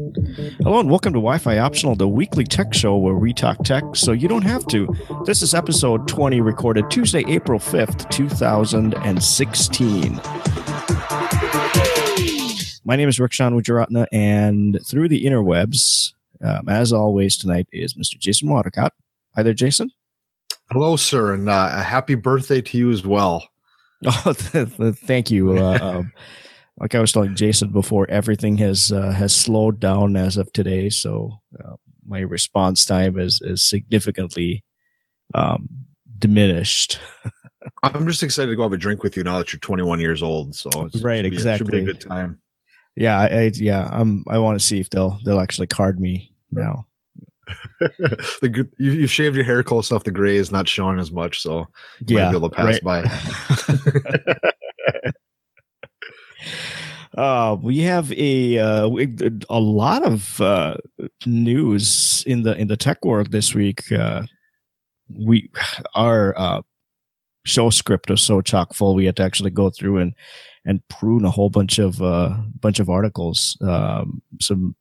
Hello and welcome to Wi Fi Optional, the weekly tech show where we talk tech so you don't have to. This is episode 20, recorded Tuesday, April 5th, 2016. My name is Rikshan Wujaratna, and through the interwebs, um, as always, tonight is Mr. Jason Watercott. Hi there, Jason. Hello, sir, and uh, a happy birthday to you as well. Oh, thank you. Uh, um, like I was telling Jason before, everything has uh, has slowed down as of today. So uh, my response time is is significantly um, diminished. I'm just excited to go have a drink with you now that you're 21 years old. So right, should exactly. Be, should be a good time. Yeah, I, yeah. I'm. I want to see if they'll they'll actually card me now. the you, you shaved your hair close enough. The gray is not showing as much, so you yeah, might be able to pass right. by. Uh, we have a uh, a lot of uh, news in the in the tech world this week. Uh, we our uh, show script was so chock full we had to actually go through and and prune a whole bunch of uh, bunch of articles. Um, some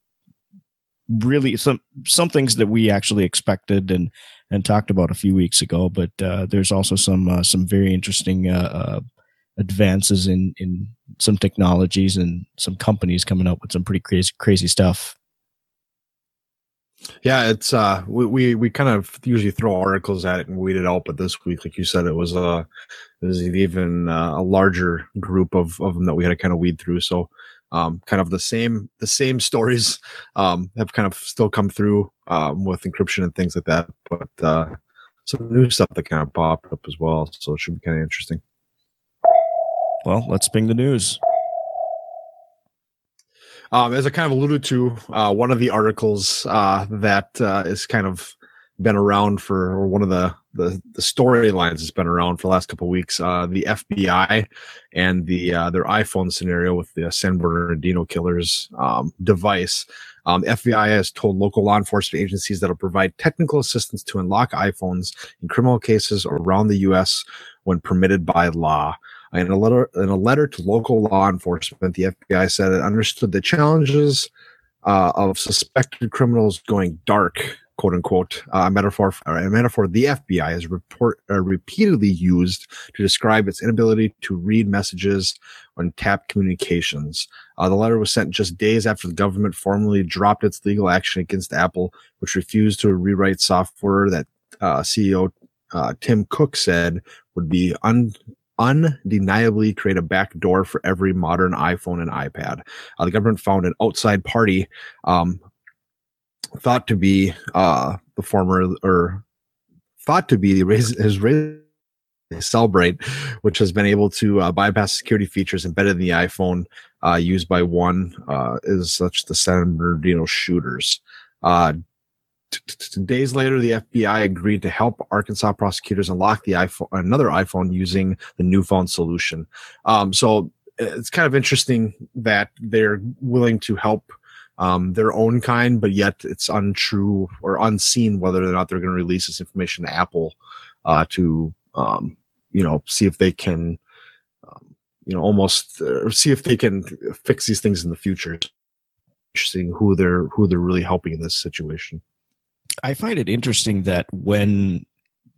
really some some things that we actually expected and and talked about a few weeks ago, but uh, there's also some uh, some very interesting uh, uh advances in in some technologies and some companies coming up with some pretty crazy crazy stuff. Yeah, it's uh we, we we kind of usually throw articles at it and weed it out, but this week, like you said, it was uh it was even uh, a larger group of of them that we had to kind of weed through. So um kind of the same the same stories um have kind of still come through um with encryption and things like that, but uh some new stuff that kind of popped up as well. So it should be kind of interesting. Well, let's bring the news. Um, as I kind of alluded to, uh, one of the articles uh, that uh, is kind of been around for, or one of the the, the storylines has been around for the last couple weeks. Uh, the FBI and the uh, their iPhone scenario with the San Bernardino killers um, device. Um, FBI has told local law enforcement agencies that will provide technical assistance to unlock iPhones in criminal cases around the U.S. when permitted by law. In a letter, in a letter to local law enforcement, the FBI said it understood the challenges uh, of suspected criminals going dark, quote unquote, uh, a metaphor, a metaphor the FBI has report, uh, repeatedly used to describe its inability to read messages on tapped communications. Uh, the letter was sent just days after the government formally dropped its legal action against Apple, which refused to rewrite software that uh, CEO uh, Tim Cook said would be un- undeniably create a back door for every modern iPhone and iPad. Uh, the government found an outside party um, thought to be uh, the former or thought to be his Cellebrite, which has been able to uh, bypass security features embedded in the iPhone uh, used by one uh, is such the San Bernardino shooters. Uh, days later, the FBI agreed to help Arkansas prosecutors unlock the iPhone, another iPhone using the new phone solution. Um, so it's kind of interesting that they're willing to help um, their own kind, but yet it's untrue or unseen whether or not they're going to release this information to Apple uh, to, um, you know, see if they can, um, you know, almost uh, see if they can fix these things in the future. Interesting who they're who they're really helping in this situation. I find it interesting that when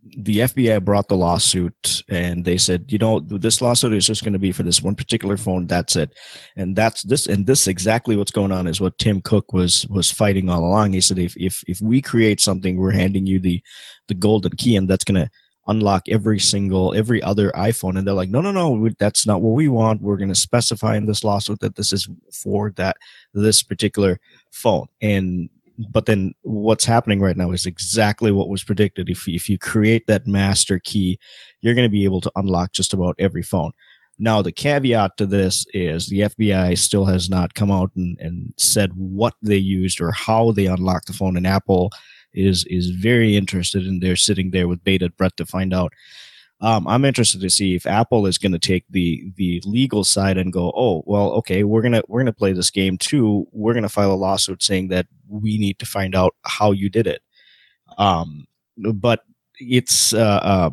the FBI brought the lawsuit and they said, you know, this lawsuit is just going to be for this one particular phone. That's it. And that's this, and this exactly what's going on is what Tim Cook was, was fighting all along. He said, if, if, if we create something, we're handing you the, the golden key and that's going to unlock every single, every other iPhone. And they're like, no, no, no, that's not what we want. We're going to specify in this lawsuit that this is for that, this particular phone. And but then what's happening right now is exactly what was predicted. If, if you create that master key, you're going to be able to unlock just about every phone. Now, the caveat to this is the FBI still has not come out and, and said what they used or how they unlocked the phone, and Apple is is very interested, and they're sitting there with bated breath to find out. Um, I'm interested to see if Apple is going to take the the legal side and go, oh, well, okay, we're gonna we're gonna play this game too. We're gonna file a lawsuit saying that we need to find out how you did it. Um, but it's uh, uh,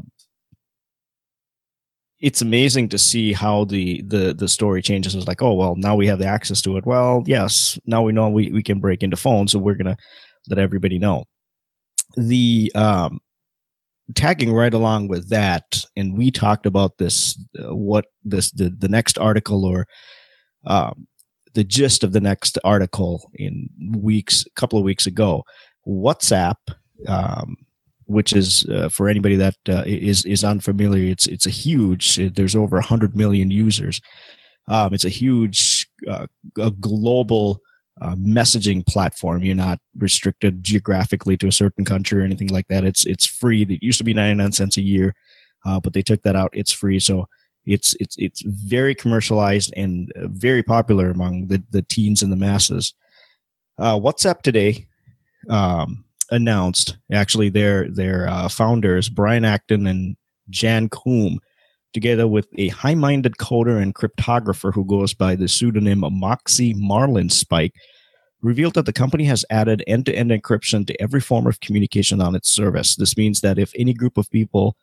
it's amazing to see how the the the story changes. It's like, oh well, now we have the access to it. Well, yes, now we know we, we can break into phones, so we're gonna let everybody know. The um, tagging right along with that, and we talked about this. Uh, what this the the next article or um, the gist of the next article in weeks, a couple of weeks ago. WhatsApp um, which is uh, for anybody that uh, is is unfamiliar. It's it's a huge. There's over hundred million users. Um, it's a huge, uh, a global uh, messaging platform. You're not restricted geographically to a certain country or anything like that. It's it's free. It used to be 99 cents a year, uh, but they took that out. It's free. So it's it's it's very commercialized and uh, very popular among the the teens and the masses. WhatsApp today um, announced actually their their uh, founders Brian Acton and Jan Koum, together with a high-minded coder and cryptographer who goes by the pseudonym Moxie Marlinspike, revealed that the company has added end-to-end encryption to every form of communication on its service. This means that if any group of people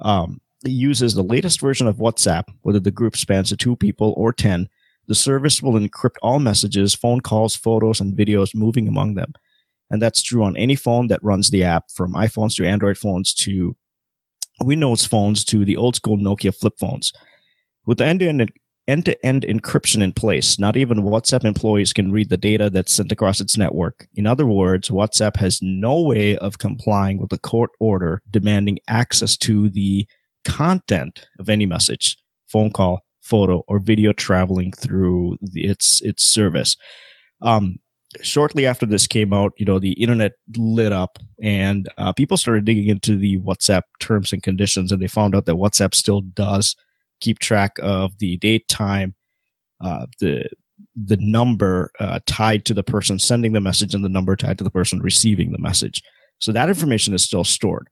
um, uses the latest version of WhatsApp, whether the group spans to two people or ten, the service will encrypt all messages, phone calls, photos, and videos moving among them. And that's true on any phone that runs the app from iPhones to Android phones to Windows phones to the old school Nokia flip phones. With the end-to-end encryption in place, not even WhatsApp employees can read the data that's sent across its network. In other words, WhatsApp has no way of complying with a court order demanding access to the content of any message, phone call, photo, or video traveling through the, its its service. Um, shortly after this came out, you know, the internet lit up and uh, people started digging into the WhatsApp terms and conditions, and they found out that WhatsApp still does keep track of the date, time, uh, the the number uh, tied to the person sending the message, and the number tied to the person receiving the message. So that information is still stored.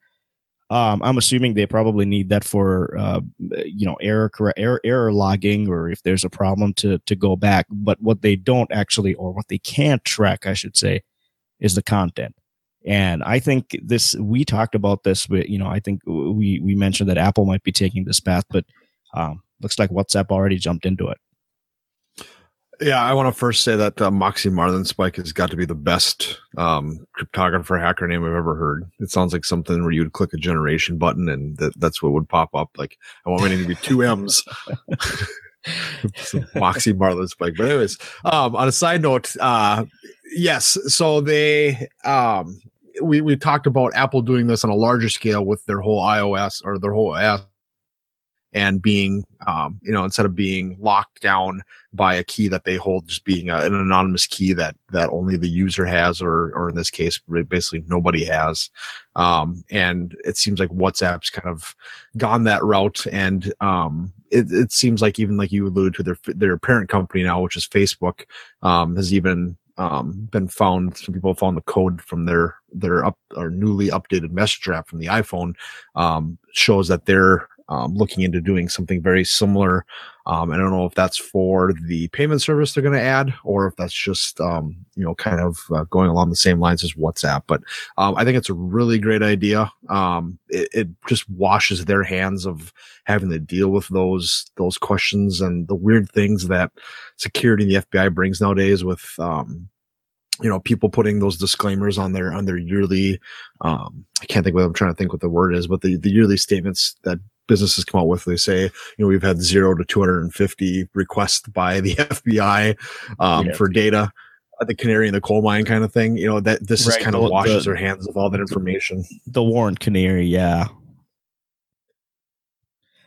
Um, I'm assuming they probably need that for uh, you know error, error error logging or if there's a problem to to go back. But what they don't actually, or what they can't track, I should say, is the content. And I think this we talked about this. But you know, I think we we mentioned that Apple might be taking this path, but um, looks like WhatsApp already jumped into it. Yeah, I want to first say that uh, Moxie Marlinspike has got to be the best um, cryptographer hacker name I've ever heard. It sounds like something where you would click a generation button and that, that's what would pop up. Like, I want my name to be two M's. Moxie Marlinspike. But anyways, um, on a side note, uh, yes, so they um, we we talked about Apple doing this on a larger scale with their whole iOS or their whole OS and being um, you know instead of being locked down by a key that they hold just being a, an anonymous key that that only the user has or or in this case basically nobody has um, and it seems like whatsapp's kind of gone that route and um, it, it seems like even like you alluded to their their parent company now which is facebook um, has even um, been found. Some people have found the code from their their up or newly updated messenger app from the iPhone um, shows that they're um, looking into doing something very similar. Um, I don't know if that's for the payment service they're going to add, or if that's just um, you know kind of uh, going along the same lines as WhatsApp. But um, I think it's a really great idea. Um, it, it, just washes their hands of having to deal with those those questions and the weird things that security and the FBI brings nowadays with um, you know people putting those disclaimers on their on their yearly um i can't think what i'm trying to think what the word is but the, the yearly statements that businesses come out with. They say, you know, we've had zero to 250 requests by the FBI um, yeah. for data, the canary in the coal mine kind of thing. You know, that this right. is kind of washes the, their hands of all that information. The warrant canary, yeah.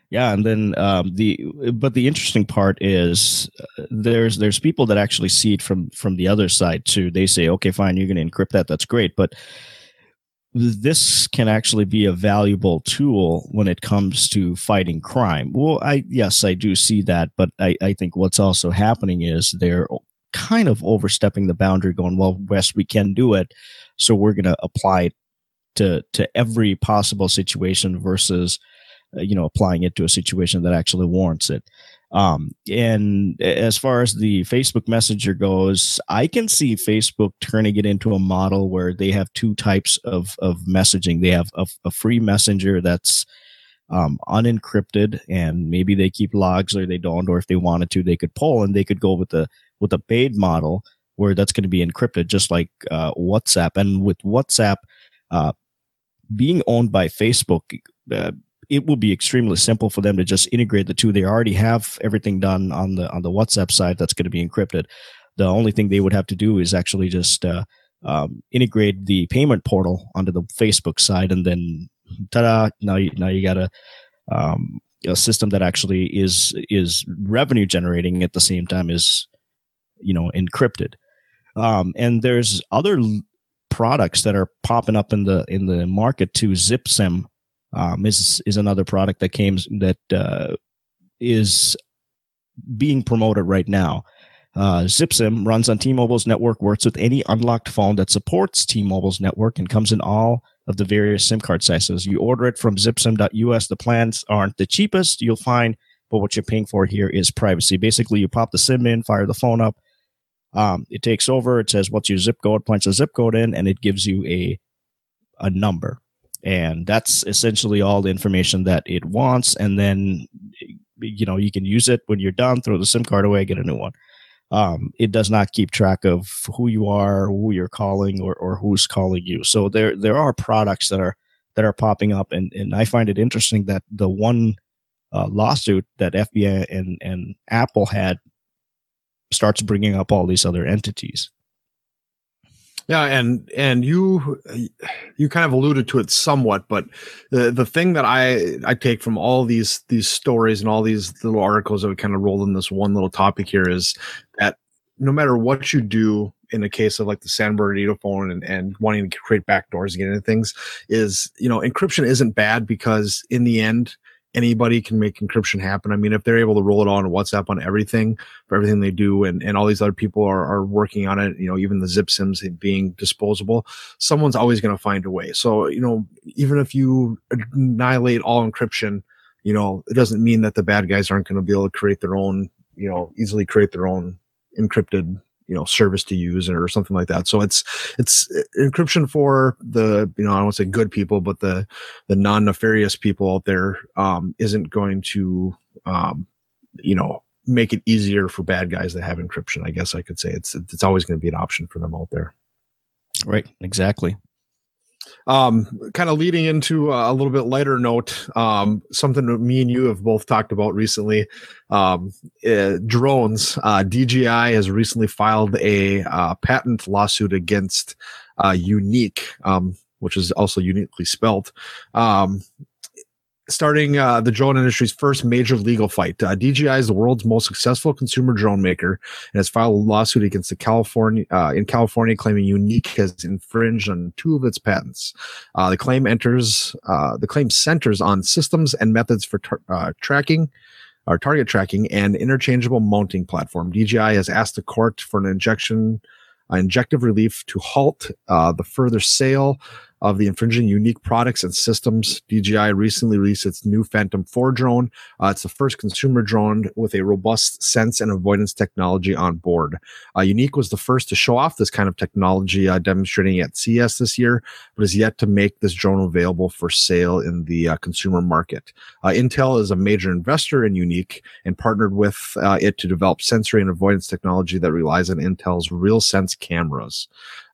Yeah, and then um, the but the interesting part is uh, there's there's people that actually see it from from the other side too. They say, okay, fine, you're going to encrypt that. That's great, but this can actually be a valuable tool when it comes to fighting crime. Well, I yes, I do see that, but I, I think what's also happening is they're kind of overstepping the boundary, going, well, West, we can do it, so we're going to apply it to to every possible situation versus, uh, you know, applying it to a situation that actually warrants it. Um, and as far as the Facebook Messenger goes, I can see Facebook turning it into a model where they have two types of, of messaging. They have a, a free messenger that's um, unencrypted, and maybe they keep logs or they don't, or if they wanted to, they could pull and they could go with the with a paid model where that's going to be encrypted, just like uh, WhatsApp. And with WhatsApp uh, being owned by Facebook, uh, it will be extremely simple for them to just integrate the two. They already have everything done on the on the WhatsApp side that's going to be encrypted. The only thing they would have to do is actually just uh, um, integrate the payment portal onto the Facebook side, and then ta-da! Now you now you got a, um, a system that actually is is revenue generating at the same time is you know encrypted. Um, and there's other products that are popping up in the in the market too. ZipSim um, is is another product that came that uh, is being promoted right now. Uh, ZipSim runs on T-Mobile's network, works with any unlocked phone that supports T-Mobile's network, and comes in all of the various SIM card sizes. You order it from zipsim.us. The plans aren't the cheapest you'll find, but what you're paying for here is privacy. Basically, you pop the SIM in, fire the phone up. Um, it takes over. It says what's your zip code, punch the zip code in, and it gives you a a number and that's essentially all the information that it wants. And then you know you can use it when you're done throw the sim card away get a new one. Um, it does not keep track of who you are who you're calling or, or who's calling you. So there there are products that are that are popping up. And, and i find it interesting that the one uh, lawsuit that fbi and, and apple had starts bringing up all these other entities yeah, and and you you kind of alluded to it somewhat, but the the thing that I I take from all these these stories and all these little articles that we kind of rolled in this one little topic here is that no matter what you do in a case of like the San Bernardino phone and, and wanting to create backdoors and get into things is you know encryption isn't bad because in the end anybody can make encryption happen. I mean, if they're able to roll it on WhatsApp on everything for everything they do, and, and all these other people are, are working on it, you know, even the zip sims being disposable, someone's always going to find a way. So, you know, even if you annihilate all encryption, you know, it doesn't mean that the bad guys aren't going to be able to create their own, you know, easily create their own encrypted you know service to use or something like that. So it's it's encryption for the you know i don't want to say good people but the the non-nefarious people out there um isn't going to um you know make it easier for bad guys that have encryption i guess i could say. It's it's always going to be an option for them out there. Right exactly um, kind of leading into a little bit lighter note, um, something that me and you have both talked about recently. Um, uh, drones. Uh, DJI has recently filed a uh, patent lawsuit against uh, Yuneec, um, which is also uniquely spelled. Um, starting uh, the drone industry's first major legal fight. Uh, DJI is the world's most successful consumer drone maker and has filed a lawsuit against the California uh, in California, claiming Yuneec has infringed on two of its patents. Uh, the claim enters uh, the claim centers on systems and methods for tar- uh, tracking. Or target tracking and interchangeable mounting platform. DJI has asked the court for an injection, injective relief to halt the further sale of the infringing Yuneec products and systems. DJI recently released its new Phantom 4 drone. Uh, it's the first consumer drone with a robust sense and avoidance technology on board. Uh, Yuneec was the first to show off this kind of technology, uh, demonstrating at CES this year, but is yet to make this drone available for sale in the uh, consumer market. Uh, Intel is a major investor in Yuneec and partnered with uh, it to develop sensory and avoidance technology that relies on Intel's RealSense cameras.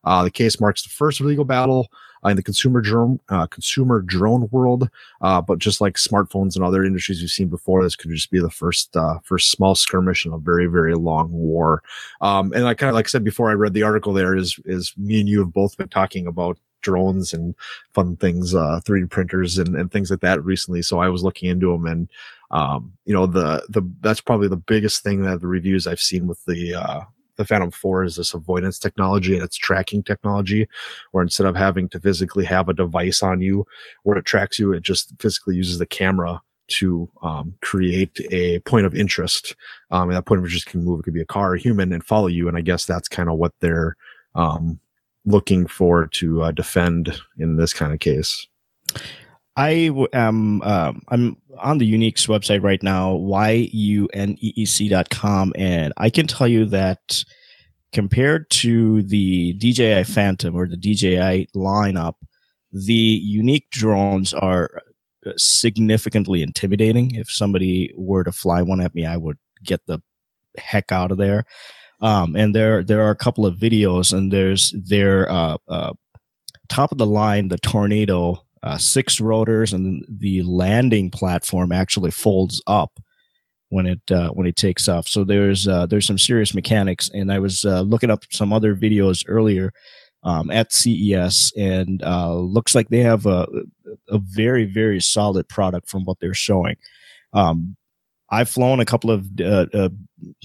the case marks the first legal battle in the consumer drone uh, consumer drone world. Uh, but just like smartphones and other industries we've seen before, this could just be the first uh, first small skirmish in a very very long war. Um, and I kind of like I said before, I read the article. There is is me and you have both been talking about drones and fun things, uh, 3D printers and, and things like that recently. So I was looking into them and, um, you know, the, the, that's probably the biggest thing that the reviews I've seen with the, uh, the Phantom 4 is this avoidance technology and it's tracking technology, where instead of having to physically have a device on you where it tracks you, it just physically uses the camera to um, create a point of interest. Um, and that point of interest can move. It could be a car, a human, and follow you. And I guess that's kind of what they're um, looking for to uh, defend in this kind of case. I am um, I'm on the Yuneec's website right now, yuneec.com, and I can tell you that compared to the DJI Phantom or the DJI lineup, the Yuneec drones are significantly intimidating. If somebody were to fly one at me, I would get the heck out of there. Um, and there there are a couple of videos, and there's their uh, uh, top of the line, the Tornado uh, six rotors, and the landing platform actually folds up when it uh, when it takes off. So there's uh, there's some serious mechanics, and I was uh, looking up some other videos earlier um, at CES, and uh, looks like they have a a very very solid product from what they're showing. Um, I've flown a couple of uh, uh,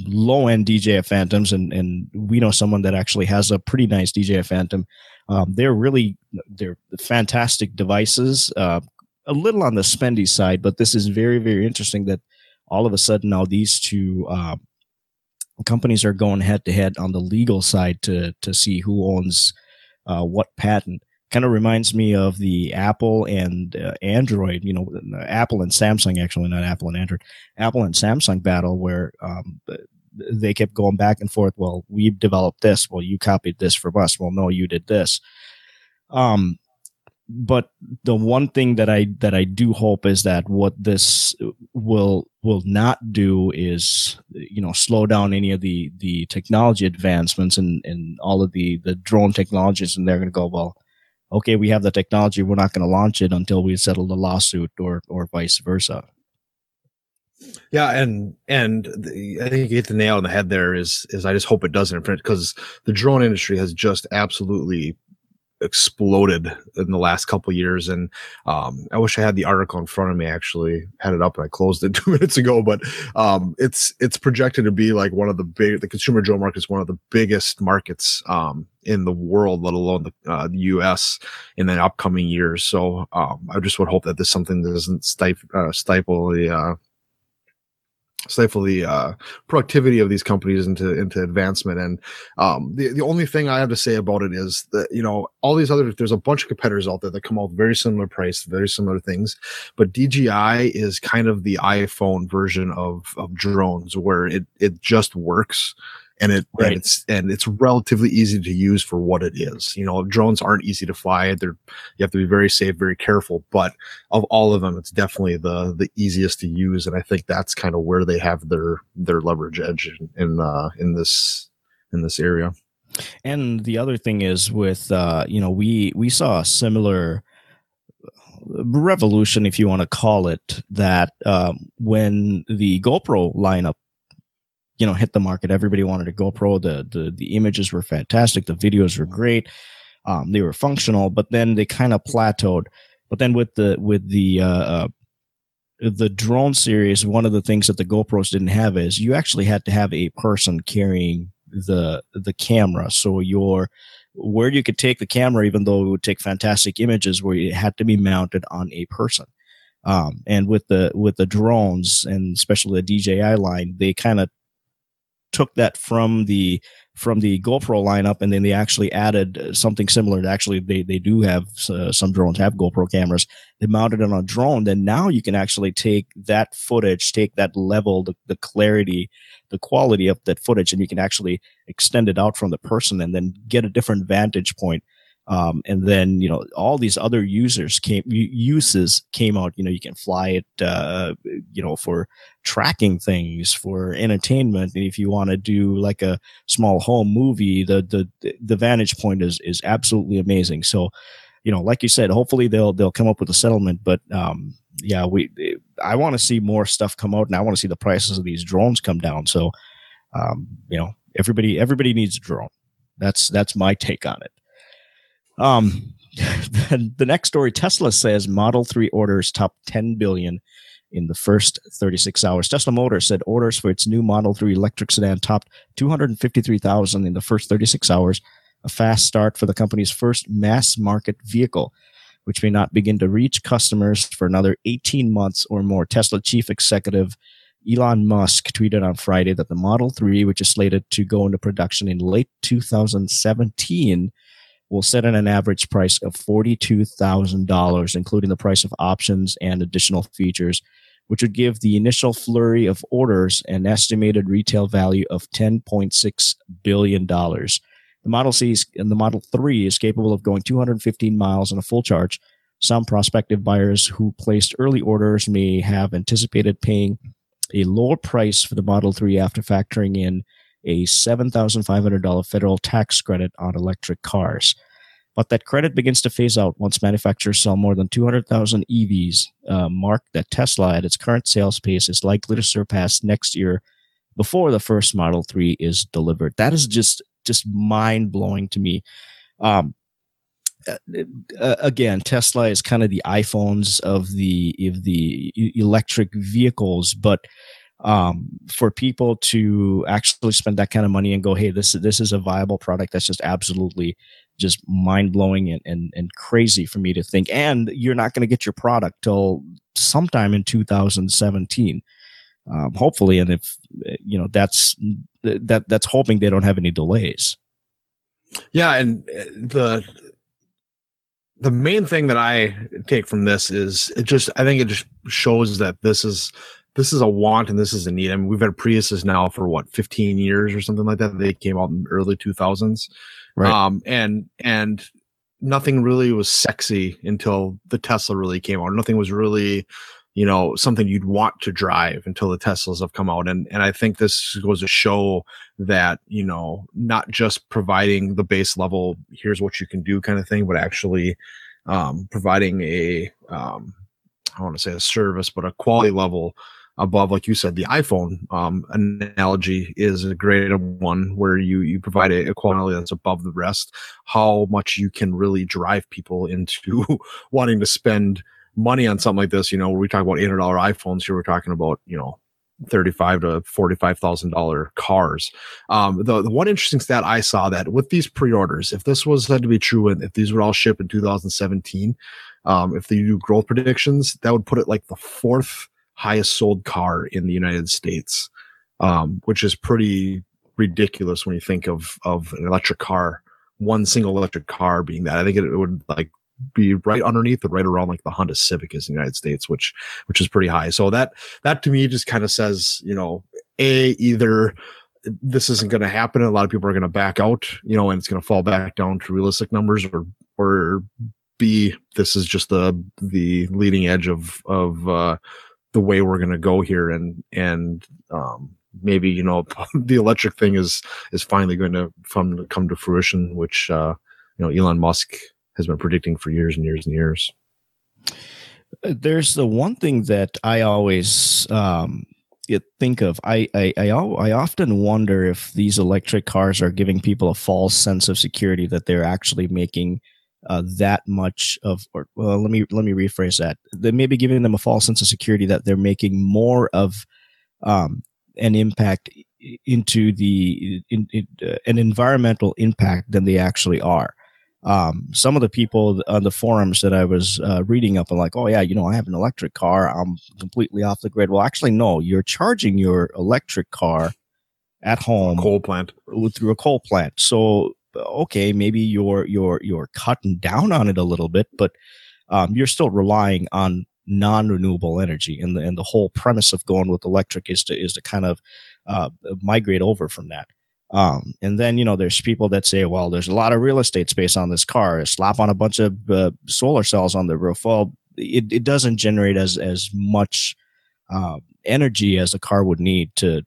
low end DJI Phantoms, and and we know someone that actually has a pretty nice DJI Phantom. Um, they're really they're fantastic devices. Uh, a little on the spendy side, but this is very very interesting that all of a sudden now these two uh, companies are going head to head on the legal side to to see who owns uh, what patent kind of reminds me of the Apple and uh, Android, you know, Apple and Samsung, actually, not Apple and Android, Apple and Samsung battle where um, they kept going back and forth. Well, we developed this. Well, you copied this from us. Well, no, you did this. Um, but the one thing that I that I do hope is that what this will will not do is you know slow down any of the the technology advancements and and all of the the drone technologies and they're going to go well okay, we have the technology, we're not going to launch it until we settle the lawsuit, or or vice versa. Yeah, and and the, I think you hit the nail on the head. There is is I just hope it doesn't because the drone industry has just absolutely exploded in the last couple years and um, i wish i had the article in front of me actually had it up and i closed it two minutes ago but um, it's it's projected to be like one of the big the consumer drone market is one of the biggest markets um, in the world let alone the, uh, the us in the upcoming years so um, i just would hope that this something that doesn't stifle, uh, stifle the uh, stifle the uh, productivity of these companies into into advancement. And um, the the only thing I have to say about it is that you know all these other there's a bunch of competitors out there that come out very similar price, very similar things, but DJI is kind of the iPhone version of of drones where it it just works and it right. and it's and it's relatively easy to use for what it is. You know, drones aren't easy to fly. They're you have to be very safe, very careful. But of all of them, it's definitely the the easiest to use, and I think that's kind of where they have their their leverage edge in in, uh, in this in this area. And the other thing is with uh, you know we we saw a similar revolution, if you want to call it that, um, when the GoPro lineup you know hit the market. Everybody wanted a GoPro. The the the images were fantastic. The videos were great. Um, they were functional, but then they kind of plateaued. But then with the with the uh, uh, the drone series, one of the things that the GoPros didn't have is you actually had to have a person carrying the the camera. So your where you could take the camera, even though it would take fantastic images, where it had to be mounted on a person. Um, and with the with the drones and especially the DJI line, they kind of took that from the from the GoPro lineup, and then they actually added something similar. To actually, they they do have uh, some drones have GoPro cameras. They mounted it on a drone. Then now you can actually take that footage, take that level, the, the clarity, the quality of that footage, and you can actually extend it out from the person, and then get a different vantage point um, and then you know all these other users came uses came out. You know you can fly it, uh, you know, for tracking things, for entertainment. And if you want to do like a small home movie, the the the vantage point is is absolutely amazing. So, you know, like you said, hopefully they'll they'll come up with a settlement. But um, yeah, we I want to see more stuff come out, and I want to see the prices of these drones come down. So, um, you know, everybody everybody needs a drone. That's that's my take on it. Um, the next story Tesla says Model 3 orders top 10 billion in the first 36 hours. Tesla Motors said orders for its new Model 3 electric sedan topped 253,000 in the first 36 hours, a fast start for the company's first mass market vehicle, which may not begin to reach customers for another 18 months or more. Tesla chief executive Elon Musk tweeted on Friday that the Model 3, which is slated to go into production in late 2017, will set at an average price of $42,000, including the price of options and additional features, which would give the initial flurry of orders an estimated retail value of $10.6 billion. The Model C and the Model 3 is capable of going 215 miles on a full charge, Some prospective buyers who placed early orders may have anticipated paying a lower price for the Model 3 after factoring in a $7,500 federal tax credit on electric cars. But that credit begins to phase out once manufacturers sell more than 200,000 EVs, uh, mark that Tesla at its current sales pace is likely to surpass next year before the first Model 3 is delivered. That is just just mind blowing to me. Um, uh, uh, again, Tesla is kind of the iPhones of the of the electric vehicles, but um, for people to actually spend that kind of money and go, hey, this this is a viable product that's just absolutely just mind blowing and, and and crazy for me to think. And you're not going to get your product till sometime in 2017, um, hopefully. And if you know that's that that's hoping they don't have any delays. Yeah, and uh, the the main thing that I take from this is it just I think it just shows that this is this is a want and this is a need. I mean, we've had Priuses now for what 15 years or something like that. They came out in the early 2000s. Right. Um, and, and nothing really was sexy until the Tesla really came out. Nothing was really, you know, something you'd want to drive until the Teslas have come out. And, and I think this goes to show that, you know, not just providing the base level, here's what you can do kind of thing, but actually, um, providing a, um, I want to say a service, but a quality level above, like you said, the iPhone um, analogy is a great one where you you provide a, quality that's above the rest. How much you can really drive people into wanting to spend money on something like this. You know, we talk about eight hundred dollar iPhones here, we're talking about you know thirty-five to forty-five thousand dollar cars. Um, the the one interesting stat I saw that with these pre-orders, if this was said to be true, and if these would all ship in 2017, um, if they do growth predictions, that would put it like the fourth highest sold car in the United States, um, which is pretty ridiculous when you think of of an electric car, one single electric car being that. I think it, it would like be right underneath or right around like the Honda Civic is in the United States, which which is pretty high. So that that to me just kind of says, you know, a either this isn't going to happen. A lot of people are going to back out, you know, and it's going to fall back down to realistic numbers, or or B, this is just the the leading edge of of uh, the way we're going to go here and and um, maybe you know the electric thing is is finally going to come come to fruition which uh, you know Elon Musk has been predicting for years and years and years there's the one thing that I always um, think of. I, I, I I often wonder if these electric cars are giving people a false sense of security that they're actually making uh, that much of or well let me let me rephrase that they may be giving them a false sense of security that they're making more of um, an impact into the in, in, uh, an environmental impact than they actually are um, some of the people on the forums that I was uh, reading up and like, oh yeah, you know, I have an electric car. I'm completely off the grid. Well, actually, no, you're charging your electric car at home, a coal plant through a coal plant. So okay, maybe you're you're you're cutting down on it a little bit, but um, you're still relying on non-renewable energy, and the and the whole premise of going with electric is to is to kind of uh, migrate over from that. Um, and then you know there's people that say, well, there's a lot of real estate space on this car. Slap on a bunch of uh, solar cells on the roof. Well, it, it doesn't generate as as much uh, energy as a car would need to,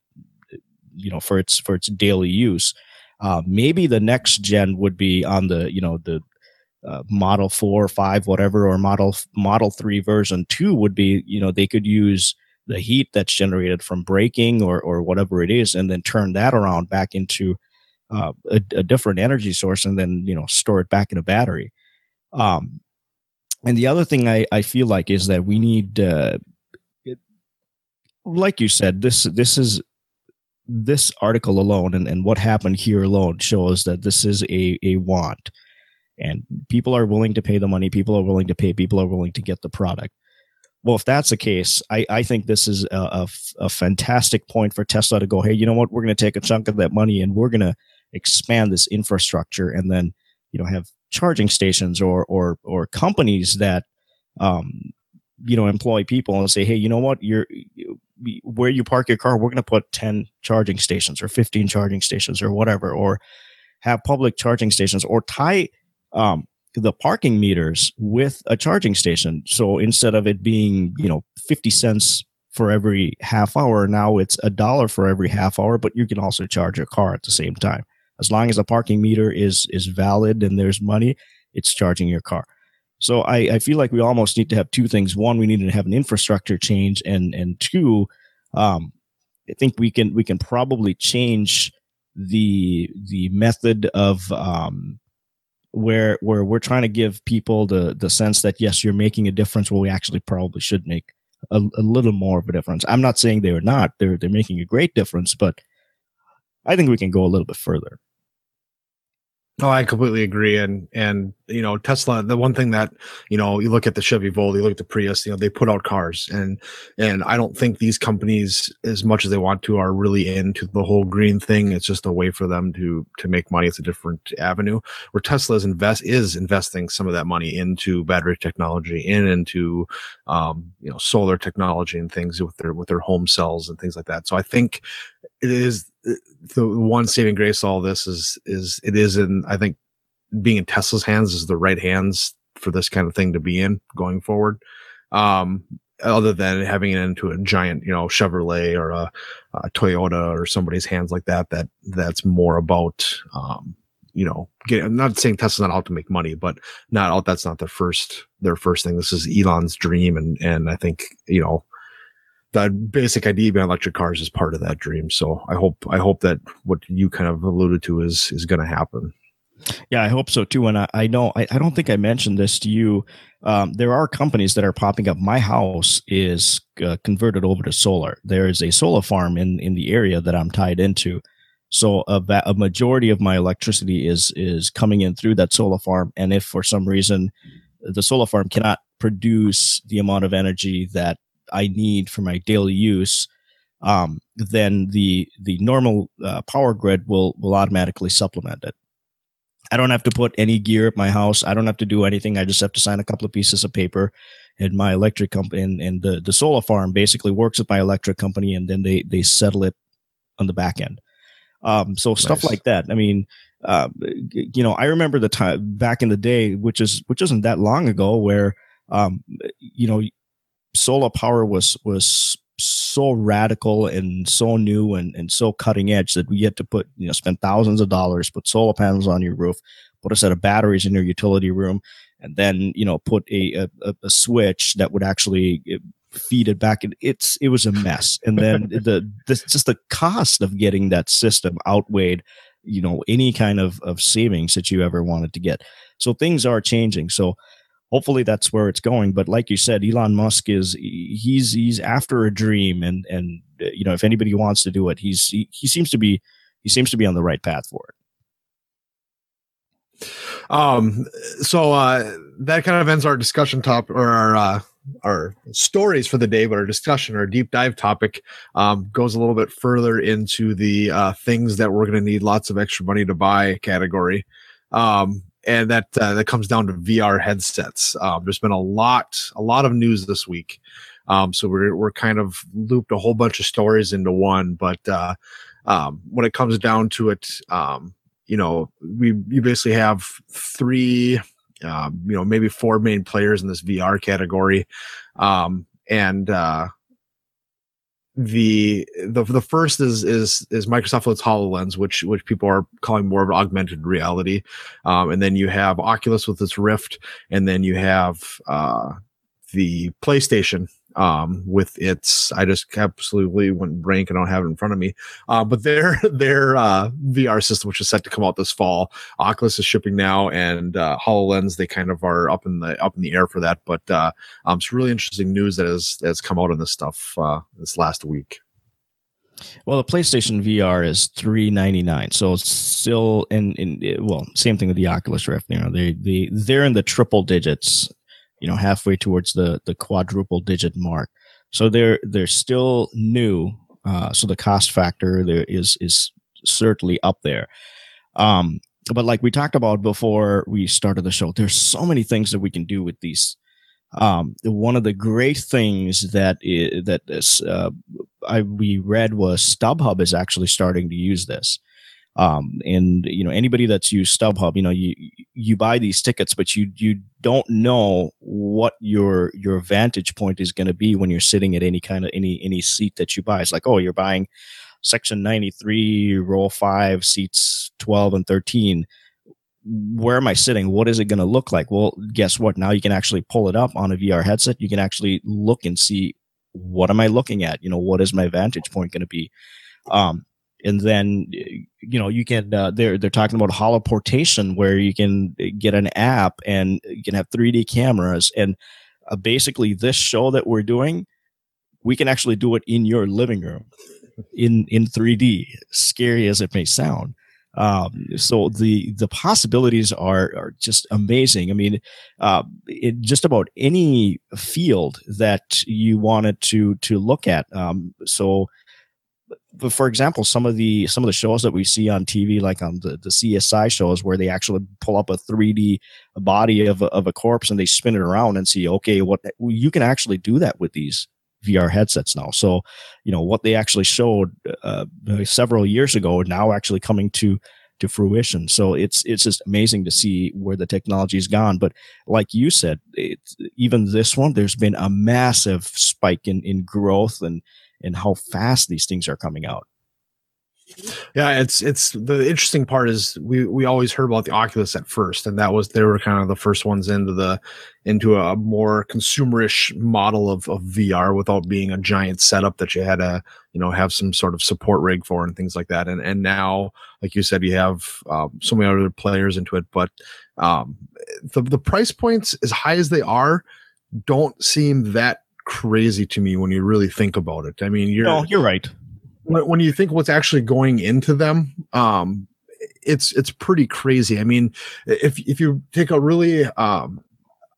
you know, for its for its daily use. Uh, maybe the next gen would be on the you know the uh, model 4 or 5 whatever or model model 3 version 2 would be you know they could use the heat that's generated from braking or or whatever it is and then turn that around back into uh, a, a, different energy source and then you know store it back in a battery. Um, and the other thing I, I feel like is that we need uh, it, like you said this this is this article alone and, and what happened here alone shows that this is a, a want. And people are willing to pay the money people are willing to pay people are willing to get the product. Well if that's the case i, I think this is a, a, a fantastic point for tesla to go hey you know what? We're going to take a chunk of that money and we're going to expand this infrastructure and then you know have charging stations or or or companies that um you know employ people and say hey you know what? You're where you park your car, we're going to put 10 charging stations or 15 charging stations or whatever, or have public charging stations or tie um, the parking meters with a charging station. So instead of it being, you know, 50 cents for every half hour, now it's a dollar for every half hour, but you can also charge your car at the same time. As long as the parking meter is is valid and there's money, it's charging your car. So I, I feel like we almost need to have two things. One, we need to have an infrastructure change, and and two, um, I think we can we can probably change the the method of um, where where we're trying to give people the the sense that yes, you're making a difference. Well, we actually probably should make a, a little more of a difference. I'm not saying they're not; they're they're making a great difference, but I think we can go a little bit further. Oh, I completely agree. And, and, you know, Tesla, the one thing that, you know, you look at the Chevy Volt, you look at the Prius, you know, they put out cars and, and I don't think these companies, as much as they want to, are really into the whole green thing. It's just a way for them to, to make money. It's a different avenue where Tesla is invest, is investing some of that money into battery technology and into, um, you know, solar technology and things with their, with their home cells and things like that. So I think it is the one saving grace all this is is it is in I think being in Tesla's hands is the right hands for this kind of thing to be in going forward. Um, other than having it into a giant, you know, Chevrolet or a, a, Toyota or somebody's hands like that, that that's more about, um, you know, get, I'm not saying Tesla's not out to make money, but not out. That's not their first, their first thing. This is Elon's dream. And, and I think, you know, basic idea behind electric cars is part of that dream. So I hope I hope that what you kind of alluded to is is going to happen. Yeah, I hope so too. And I, I know I, I don't think I mentioned this to you. Um, there are companies that are popping up. My house is uh, converted over to solar. There is a solar farm in in the area that I'm tied into. So a, a majority of my electricity is is coming in through that solar farm. And if for some reason the solar farm cannot produce the amount of energy that I need for my daily use, um, then the the normal uh, power grid will will automatically supplement it. I don't have to put any gear at my house. I don't have to do anything. I just have to sign a couple of pieces of paper, and my electric company and, and the the solar farm basically works with my electric company, and then they they settle it on the back end. Um, so nice. stuff like that. I mean, uh, you know, I remember the time back in the day, which is which isn't that long ago, where um, you know solar power was was so radical and so new and, and so cutting edge that we had to put you know spend thousands of dollars put solar panels on your roof put a set of batteries in your utility room and then you know put a a, a switch that would actually eh, feed it back. And it's it was a mess. And then the, the just the cost of getting that system outweighed you know any kind of of savings that you ever wanted to get. So things are changing. So hopefully that's where it's going but like you said elon musk is he's he's after a dream and and you know if anybody wants to do it he's he, he seems to be he seems to be on the right path for it um so uh that kind of ends our discussion top or our uh our stories for the day, but our discussion, our deep dive topic, um, goes a little bit further into the uh, things that we're going to need lots of extra money to buy category. Um, and that uh, that comes down to VR headsets. Um, there's been a lot a lot of news this week, um, so we're we're kind of looped a whole bunch of stories into one. But uh, um, when it comes down to it, um, you know, we you basically have three, um, you know, maybe four main players in this VR category, um, and uh, the the the first is is is Microsoft with Hololens, which which people are calling more of augmented reality, um, and then you have Oculus with its Rift, and then you have uh, the PlayStation um, with its I just absolutely went blank. I don't have it in front of me. Uh, but their their uh, VR system, which is set to come out this fall, Oculus is shipping now, and uh, Hololens they kind of are up in the up in the air for that. But uh, um, it's really interesting news that has has come out on this stuff uh, this last week. Well, the PlayStation VR is three ninety nine, so it's still in in well, same thing with the Oculus Rift. You know, they they they're in the triple digits you know, halfway towards the the quadruple digit mark. So they're they're still new. Uh, so the cost factor there is is certainly up there. Um, but like we talked about before we started the show, there's so many things that we can do with these. Um, one of the great things that is, that uh, I we read was StubHub is actually starting to use this. Um, and you know anybody that's used StubHub, you know you you buy these tickets, but you you don't know what your your vantage point is going to be when you're sitting at any kind of any any seat that you buy. It's like oh you're buying section 93 row 5 seats 12 and 13 where am I sitting? What is it going to look like? Well, guess what? Now you can actually pull it up on a VR headset. You can actually look and see what am I looking at? You know, what is my vantage point going to be? Um, and then you know you can uh, they're they're talking about holoportation where you can get an app and you can have 3D cameras and uh, basically this show that we're doing we can actually do it in your living room in in 3D scary as it may sound um, so the the possibilities are are just amazing. I mean, uh, in just about any field that you wanted to to look at. Um, so, but for example, some of the some of the shows that we see on TV, like on the, the CSI shows, where they actually pull up a 3D body of a, of a corpse and they spin it around and see, okay, what you can actually do that with these VR headsets now. So, you know, what they actually showed uh, several years ago now actually coming to to fruition. So it's it's just amazing to see where the technology's gone. But like you said, even this one, there's been a massive spike in in growth and and how fast these things are coming out. Yeah, it's it's the interesting part is we we always heard about the Oculus at first, and that was they were kind of the first ones into the into a more consumerish model of, of VR without being a giant setup that you had to you know have some sort of support rig for and things like that. And and now, like you said, you have um, so many other players into it, but um, the the price points as high as they are don't seem that crazy to me when you really think about it. I mean, you're no, you're right when you think what's actually going into them, um, it's it's pretty crazy. I mean, if if you take a really um,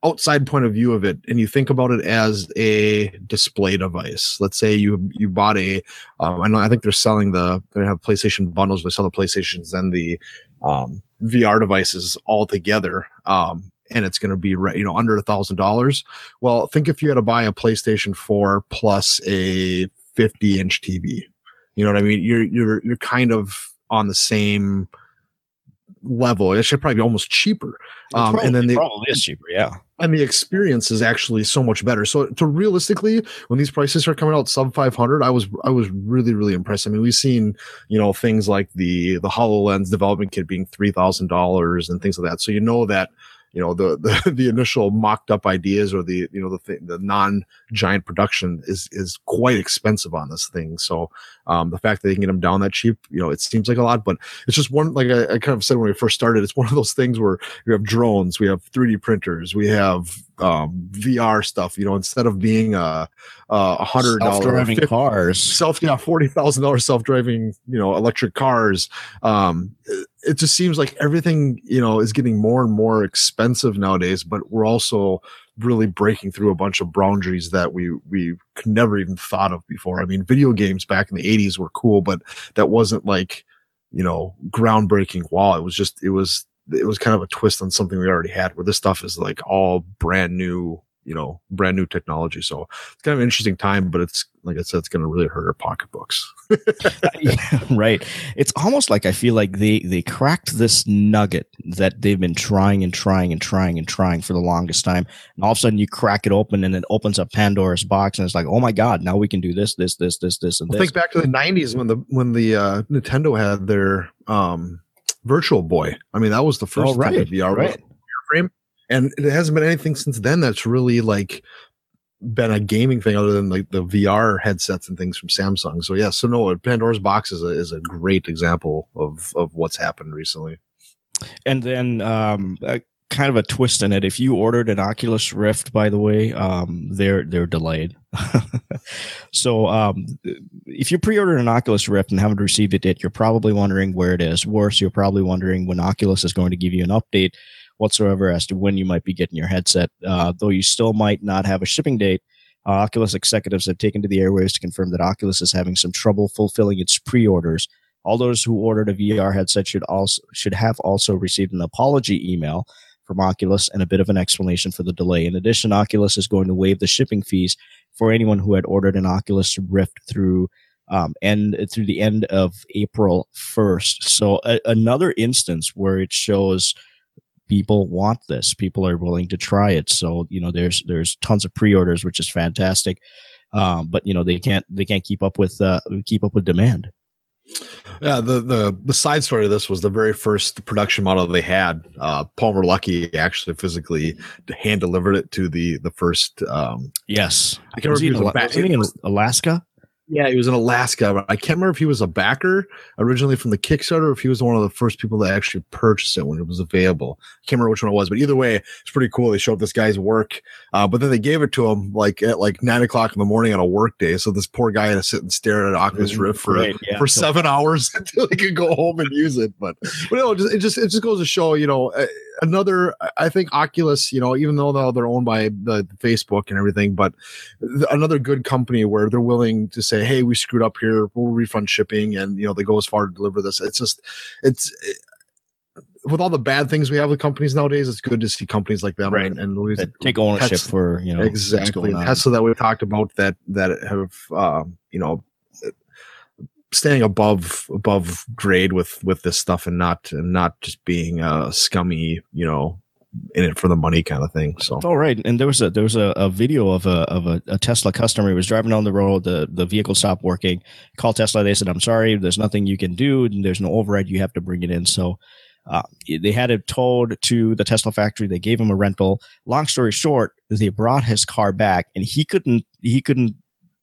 outside point of view of it and you think about it as a display device let's say you you bought a um, I know I think they're selling the they have PlayStation bundles they sell the PlayStations and the um, VR devices all together um, and it's going to be you know under a thousand dollars well think if you had to buy a PlayStation 4 plus a 50 inch TV you know what I mean? You're you're you're kind of on the same level. It should probably be almost cheaper. Um, probably, and then the probably is cheaper, yeah. And the experience is actually so much better. So to realistically, when these prices are coming out sub 500, I was I was really really impressed. I mean, we've seen you know things like the the Hololens development kit being three thousand dollars and things like that. So you know that you know the the, the initial mocked up ideas or the you know the th- the non giant production is is quite expensive on this thing. So um, the fact that they can get them down that cheap you know it seems like a lot but it's just one like I, I kind of said when we first started it's one of those things where we have drones we have 3d printers we have um, VR stuff. You know, instead of being a a hundred dollar cars, self yeah forty thousand dollars self driving you know electric cars. Um, it just seems like everything you know is getting more and more expensive nowadays. But we're also really breaking through a bunch of boundaries that we we never even thought of before. I mean, video games back in the '80s were cool, but that wasn't like you know groundbreaking. Wow, it was just it was it was kind of a twist on something we already had where this stuff is like all brand new you know brand new technology. So it's kind of an interesting time but it's like i said it's going to really hurt our pocketbooks. Yeah, right. It's almost like i feel like they they cracked this nugget that they've been trying and trying and trying and trying for the longest time. And all of a sudden you crack it open and it opens up pandora's box and it's like oh my god now we can do this this this this this and well, this. think back to the 90s when the when the uh nintendo had their um Virtual Boy. I mean, that was the first oh, right, VR right. frame, and it hasn't been anything since then that's really like been a gaming thing other than like the VR headsets and things from Samsung. So yeah, so no, Pandora's box is a is a great example of of what's happened recently. And then um, kind of a twist in it. If you ordered an Oculus Rift, by the way, um, they're they're delayed. so um, if you pre-ordered an Oculus Rift and haven't received it yet, you're probably wondering where it is. Worse, you're probably wondering when Oculus is going to give you an update whatsoever as to when you might be getting your headset. Uh, though you still might not have a shipping date. Uh, Oculus executives have taken to the airwaves to confirm that Oculus is having some trouble fulfilling its pre-orders. All those who ordered a VR headset should also should have also received an apology email from Oculus and a bit of an explanation for the delay. In addition, Oculus is going to waive the shipping fees for anyone who had ordered an Oculus Rift through um, and through the end of April 1st. So a, another instance where it shows people want this people are willing to try it so you know there's there's tons of pre-orders which is fantastic um, but you know they can't they can't keep up with uh, keep up with demand yeah, the, the the side story of this was the very first production model they had. Uh, Palmer Luckey actually physically hand delivered it to the the first. Um, yes, I can't remember. Was he in Alaska? Yeah, he was in Alaska. I can't remember if he was a backer originally from the Kickstarter or if he was one of the first people that actually purchased it when it was available. I can't remember which one it was, but either way, it's pretty cool. They showed this guy's work, uh, but then they gave it to him like at like nine o'clock in the morning on a work day. So this poor guy had to sit and stare at Oculus mm, Rift for yeah. for seven hours until he could go home and use it. But but no, it just, it just it just goes to show, you know. Uh, another i think oculus you know even though they're owned by the facebook and everything but another good company where they're willing to say hey we screwed up here. We'll refund shipping and you know they go as far to deliver this. It's just it's it, with all the bad things we have with companies nowadays, it's good to see companies like them right. and, and that take ownership for you know exactly. Tesla that we've talked about that that have um, you know staying above above grade with with this stuff and not and not just being a scummy you know in it for the money kind of thing so oh right and there was a there was a, a video of a of a, a, tesla customer who was driving down the road the the vehicle stopped working called tesla they said i'm sorry there's nothing you can do there's no override you have to bring it in so uh, they had it towed to the Tesla factory. They gave him a rental. Long story short, they brought his car back, and he couldn't he couldn't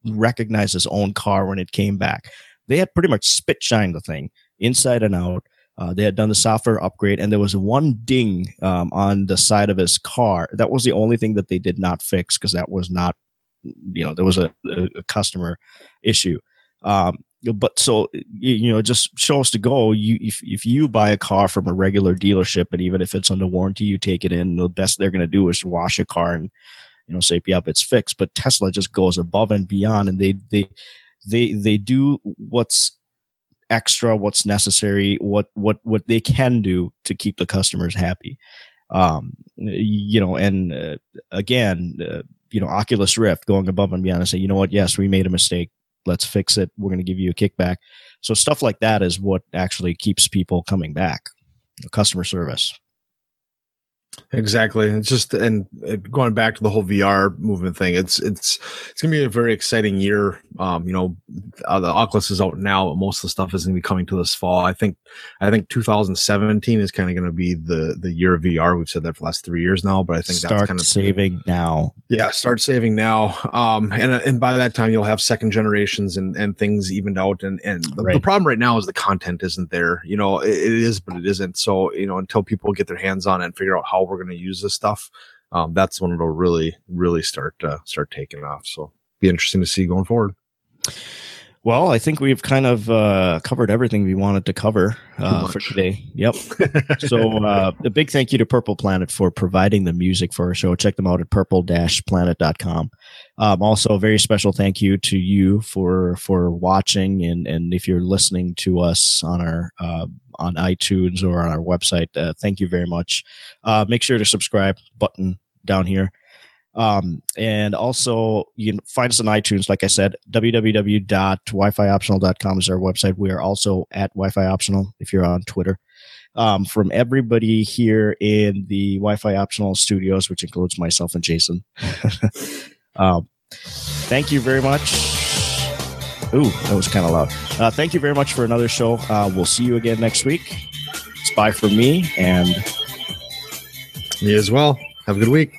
recognize his own car when it came back they had pretty much spit shined the thing inside and out. Uh, they had done the software upgrade, and there was one ding um, on the side of his car. That was the only thing that they did not fix because that was not, you know, there was a, a customer issue. Um, but so you know, just shows to go. You if if you buy a car from a regular dealership, and even if it's under warranty, you take it in. The best they're going to do is wash a car and you know say, "Yep, it's fixed." But Tesla just goes above and beyond, and they they they they do what's extra what's necessary what what what they can do to keep the customers happy. Um you know and uh, again uh, you know oculus rift going above and beyond and say you know what? Yes we made a mistake. Let's fix it. We're going to give you a kickback. So stuff like that is what actually keeps people coming back. Customer service Exactly. It's just and going back to the whole VR movement thing. It's it's it's gonna be a very exciting year. Um, you know, uh, the Oculus is out now, but most of the stuff is gonna be coming to this fall. I think I think 2017 is kind of gonna be the the year of VR. We've said that for the last three years now, but I think start that's kind of saving now. Yeah, start saving now. Um, and and by that time you'll have second generations and and things evened out. And and the, right. the problem right now is the content isn't there. You know, it, it is, but it isn't. So you know, until people get their hands on it and figure out how we're going to use this stuff, um, that's when it'll really, really start uh, start taking off. So be interesting to see going forward. Well, I think we've kind of uh, covered everything we wanted to cover uh, for today. Yep. so uh, a big thank you to Purple Planet for providing the music for our show. Check them out at purple-planet.com. Um, also, a very special thank you to you for for watching and and if you're listening to us on our uh, on iTunes or on our website, uh, thank you very much. Uh, make sure to subscribe button down here. Um, and also, you can find us on iTunes. Like I said, www.wifioptional.com is our website. We are also at Wi-Fi Optional if you're on Twitter. Um, from everybody here in the Wi-Fi Optional studios, which includes myself and Jason. um, thank you very much. Ooh, that was kind of loud. Uh, thank you very much for another show. Uh, we'll see you again next week. It's bye for me and me as well. Have a good week.